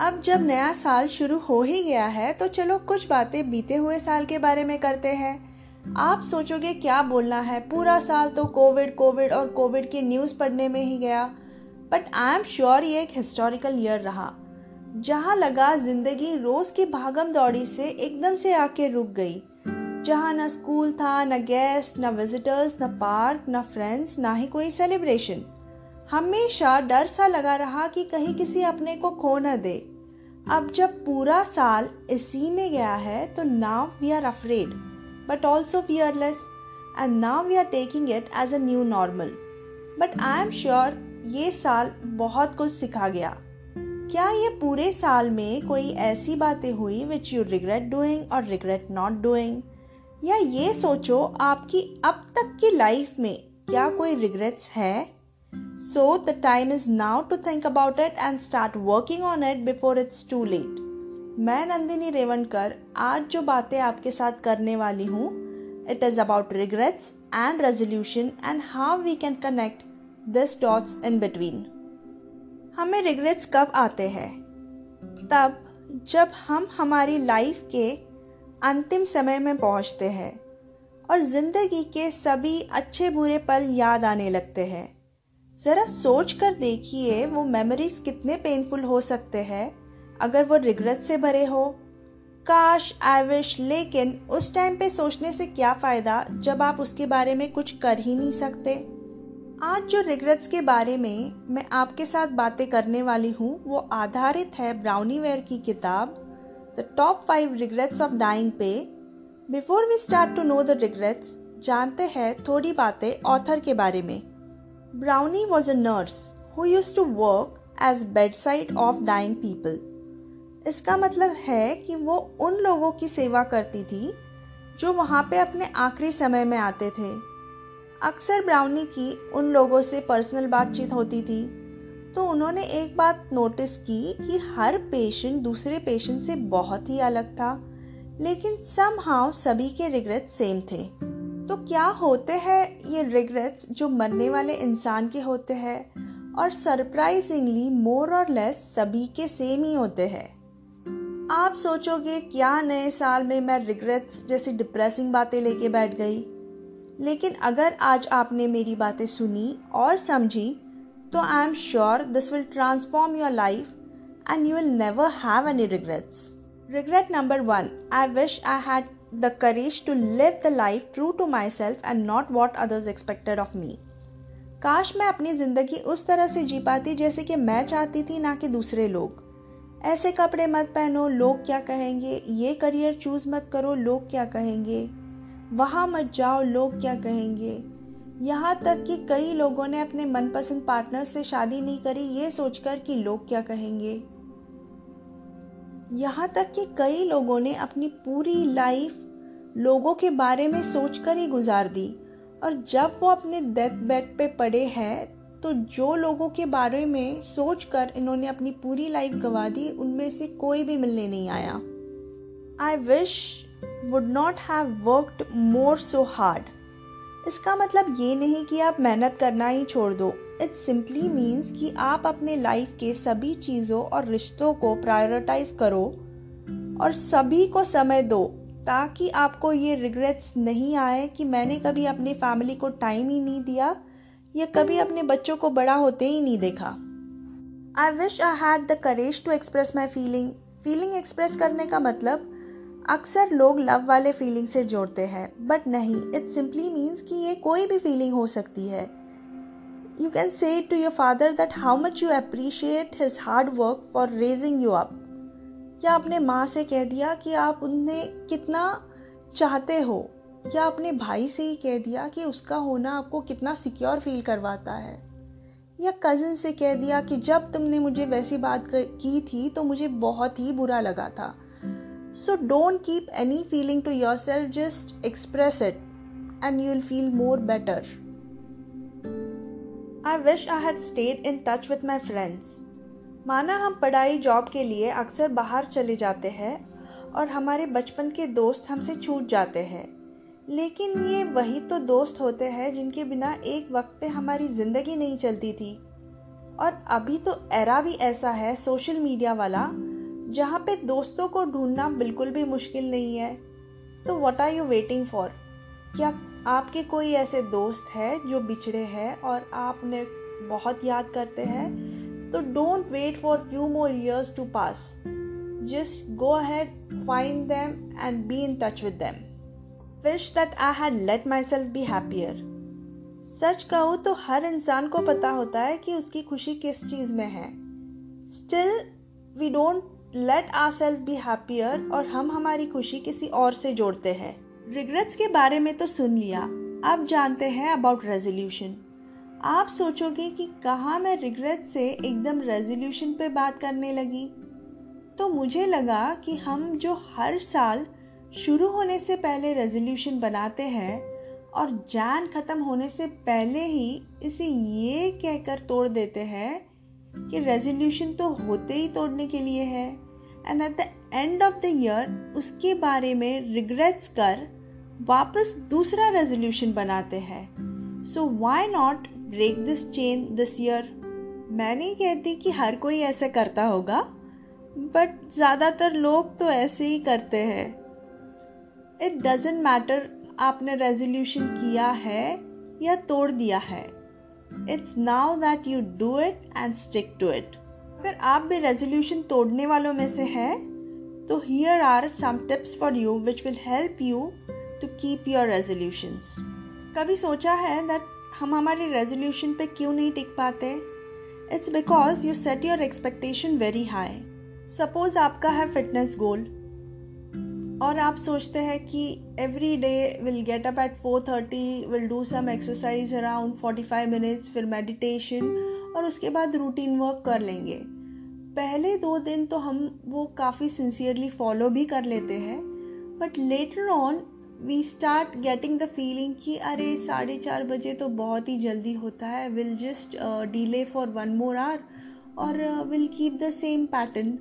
अब जब नया साल शुरू हो ही गया है तो चलो कुछ बातें बीते हुए साल के बारे में करते हैं। आप सोचोगे क्या बोलना है? पूरा साल तो कोविड कोविड और कोविड की न्यूज़ पढ़ने में ही गया। बट आई एम श्योर ये एक हिस्टोरिकल ईयर रहा, जहाँ लगा ज़िंदगी रोज की भागम दौड़ी से एकदम से आके रुक गई। जहाँ न स्कूल था, न गेस्ट न विजिटर्स न पार्क न फ्रेंड्स ना ही कोई सेलिब्रेशन हमेशा डर सा लगा रहा कि कहीं किसी अपने को खो न दे। अब जब पूरा साल इसी में गया है तो now we are afraid but also fearless and now we are taking it as a new normal but I am sure ये साल बहुत कुछ सिखा गया। क्या ये पूरे साल में कोई ऐसी बातें हुई विच यू रिग्रेट डूइंग और रिग्रेट नॉट डूइंग या ये सोचो आपकी अब तक की लाइफ में क्या कोई रिग्रेट्स है? So the time is now to think about it and start working on it before it's too late मैं नंदिनी रेवनकर आज जो बातें आपके साथ करने वाली हूँ it is about regrets and resolution and how we can connect this dots in between हमें रिग्रेट्स कब आते हैं? तब जब हम हमारी लाइफ के अंतिम समय में पहुँचते हैं और ज़िंदगी के सभी अच्छे बुरे पल याद आने लगते हैं। ज़रा सोच कर देखिए वो मेमोरीज कितने पेनफुल हो सकते हैं। अगर वो रिग्रेट से भरे हो। काश आई विश लेकिन उस टाइम पे सोचने से क्या फ़ायदा जब आप उसके बारे में कुछ कर ही नहीं सकते? आज जो रिग्रेट्स के बारे में मैं आपके साथ बातें करने वाली हूँ, वो आधारित है ब्राउनी वेयर की किताब the top five regrets of dying पे। Before we start to know the regrets जानते हैं थोड़ी बातें ऑथर के बारे में। Bronnie was a nurse who used to work as bedside of dying people इसका मतलब है कि वो उन लोगों की सेवा करती थी जो वहाँ पे अपने आखिरी समय में आते थे। अक्सर ब्राउनी की उन लोगों से पर्सनल बातचीत होती थी। तो उन्होंने एक बात नोटिस की कि हर पेशेंट दूसरे पेशेंट से बहुत ही अलग था, लेकिन सम हाउ सभी के रिग्रेट सेम थे। तो क्या होते हैं ये रिग्रेट्स जो मरने वाले इंसान के होते हैं? और सरप्राइजिंगली मोर और लेस सभी के सेम ही होते हैं। आप सोचोगे, क्या नए साल में मैं रिग्रेट्स जैसी डिप्रेसिंग बातें लेके बैठ गई? लेकिन अगर आज आपने मेरी बातें सुनी और समझी तो I am sure this will transform your life and you will never have any regrets regret number one I wish I had courage to live the life true to myself and not what others expected of me काश मैं अपनी ज़िंदगी उस तरह से जी पाती जैसे कि मैं चाहती थी, ना कि दूसरे लोग। ऐसे कपड़े मत पहनो, लोग क्या कहेंगे? ये करियर चूज़ मत करो, लोग क्या कहेंगे? वहाँ मत जाओ, लोग क्या कहेंगे? यहाँ तक कि कई लोगों ने अपने मनपसंद पार्टनर से शादी नहीं करी, ये सोचकर कि लोग क्या कहेंगे? यहाँ तक कि कई लोगों ने अपनी पूरी लाइफ लोगों के बारे में सोचकर ही गुजार दी। और जब वो अपने डेथ बेड पे पड़े हैं तो जो लोगों के बारे में सोचकर इन्होंने अपनी पूरी लाइफ गवा दी, उनमें से कोई भी मिलने नहीं आया। I wish would not have worked more so hard इसका मतलब ये नहीं कि आप मेहनत करना ही छोड़ दो। इट सिंपली मीन्स कि आप अपने लाइफ के सभी चीज़ों और रिश्तों को प्रायोरिटाइज करो और सभी को समय दो। ताकि आपको ये रिग्रेट्स नहीं आए कि मैंने कभी अपनी फैमिली को टाइम ही नहीं दिया, या कभी अपने बच्चों को बड़ा होते ही नहीं देखा। I wish I had the courage to express my feeling feeling express करने का मतलब अक्सर लोग लव वाले फीलिंग से जोड़ते हैं बट नहीं इट सिंपली मीन्स कि ये कोई भी फीलिंग हो सकती है। You can say to your father that how much you appreciate his hard work for raising you up या अपने माँ से कह दिया कि आप उन्हें कितना चाहते हो? या अपने भाई से ही कह दिया कि उसका होना आपको कितना सिक्योर फील करवाता है? या कज़न से कह दिया कि जब तुमने मुझे वैसी बात की थी तो मुझे बहुत ही बुरा लगा था। So don't keep any feeling to your self just express it and you will feel more better I wish I had stayed in touch with my friends माना हम पढ़ाई जॉब के लिए अक्सर बाहर चले जाते हैं और हमारे बचपन के दोस्त हमसे छूट जाते हैं। लेकिन ये वही तो दोस्त होते हैं जिनके बिना एक वक्त पे हमारी ज़िंदगी नहीं चलती थी। और अभी तो एरा भी ऐसा है सोशल मीडिया वाला, जहाँ पे दोस्तों को ढूंढना बिल्कुल भी मुश्किल नहीं है। तो what are you waiting for क्या आपके कोई ऐसे दोस्त है जो बिछड़े हैं और आपने बहुत याद करते हैं? तो don't wait for few more years to pass just go ahead find them and be in touch with them wish that I had let my self be happier सच कहूँ तो हर इंसान को पता होता है कि उसकी खुशी किस चीज़ में है. Still we don't let our self be happier और हम हमारी खुशी किसी और से जोड़ते हैं. रिग्रेट्स के बारे में तो सुन लिया. अब जानते हैं अबाउट रेजोल्यूशन आप सोचोगे कि कहाँ मैं रिग्रेट से एकदम रेजोल्यूशन पे बात करने लगी। तो मुझे लगा कि हम जो हर साल शुरू होने से पहले रेजोल्यूशन बनाते हैं और जान ख़त्म होने से पहले ही इसे ये कहकर तोड़ देते हैं कि रेजोल्यूशन तो होते ही तोड़ने के लिए है। And at the end of the year उसके बारे में रिग्रेट्स कर वापस दूसरा रेजोल्यूशन बनाते हैं। So why not break this chain this year मैं नहीं कहती कि हर कोई ऐसा करता होगा बट ज़्यादातर लोग तो ऐसे ही करते हैं। इट डजेंट मैटर आपने रेजोल्यूशन किया है या तोड़ दिया है। It's now that you do it and stick to it अगर आप भी रेजोल्यूशन तोड़ने वालों में से हैं तो here are some tips for you which will help you to keep your resolutions कभी सोचा है दैट हम हमारे रेजोल्यूशन पे क्यों नहीं टिक पाते? It's because you set your expectation very high suppose आपका है फिटनेस गोल और आप सोचते हैं कि every day will get up at four thirty will do some exercise around forty five minutes फिर मेडिटेशन और उसके बाद रूटीन वर्क कर लेंगे। पहले दो दिन तो हम वो काफ़ी सिंसियरली फॉलो भी कर लेते हैं but later on we start getting the feeling कि अरे साढ़े चार बजे तो बहुत ही जल्दी होता है will just delay for one more hour और will keep the same pattern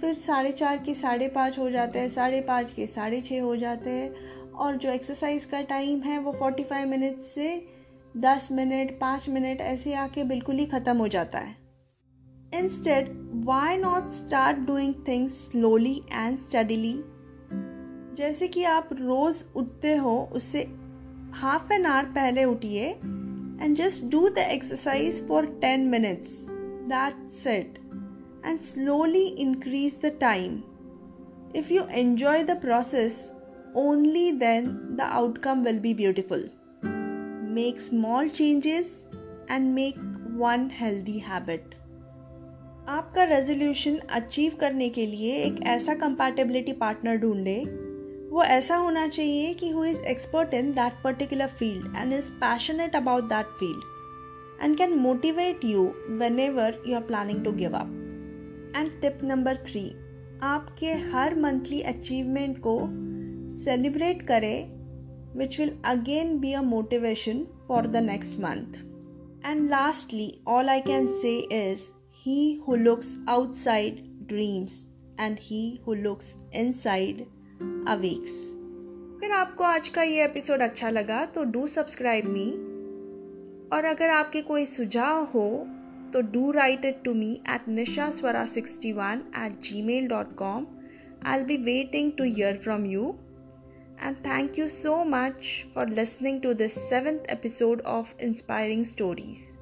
फिर साढ़े चार के साढ़े पाँच हो जाते हैं, साढ़े पाँच के साढ़े छः हो जाते हैं और जो एक्सरसाइज का टाइम है वो फोर्टी फाइव मिनट से दस मिनट पाँच मिनट ऐसे आके बिल्कुल ही ख़त्म हो जाता है। Instead why not start doing things slowly and steadily जैसे कि आप रोज़ उठते हो उससे हाफ़ एन आवर पहले उठिए and just do the exercise for ten minutes that's it and slowly increase the time. If you enjoy the process, only then the outcome will be beautiful. Make small changes and make one healthy habit. आपका resolution achieve करने के लिए एक ऐसा compatibility partner ढूंढे वो ऐसा होना चाहिए कि who is expert in that particular field and is passionate about that field and can motivate you whenever you are planning to give up and tip number three आपके हर मंथली अचीवमेंट को celebrate करें which will again be a motivation for the next month and lastly all I can say is he who looks outside dreams and he who looks inside awakes. अगर आपको आज का ये episode अच्छा लगा तो डू सब्सक्राइब मी और अगर आपके कोई सुझाव हो तो do write it to me at Nisha Swara sixty one at Gmail dot com I'll be waiting to hear from you and thank you so much for listening to this seventh episode of inspiring stories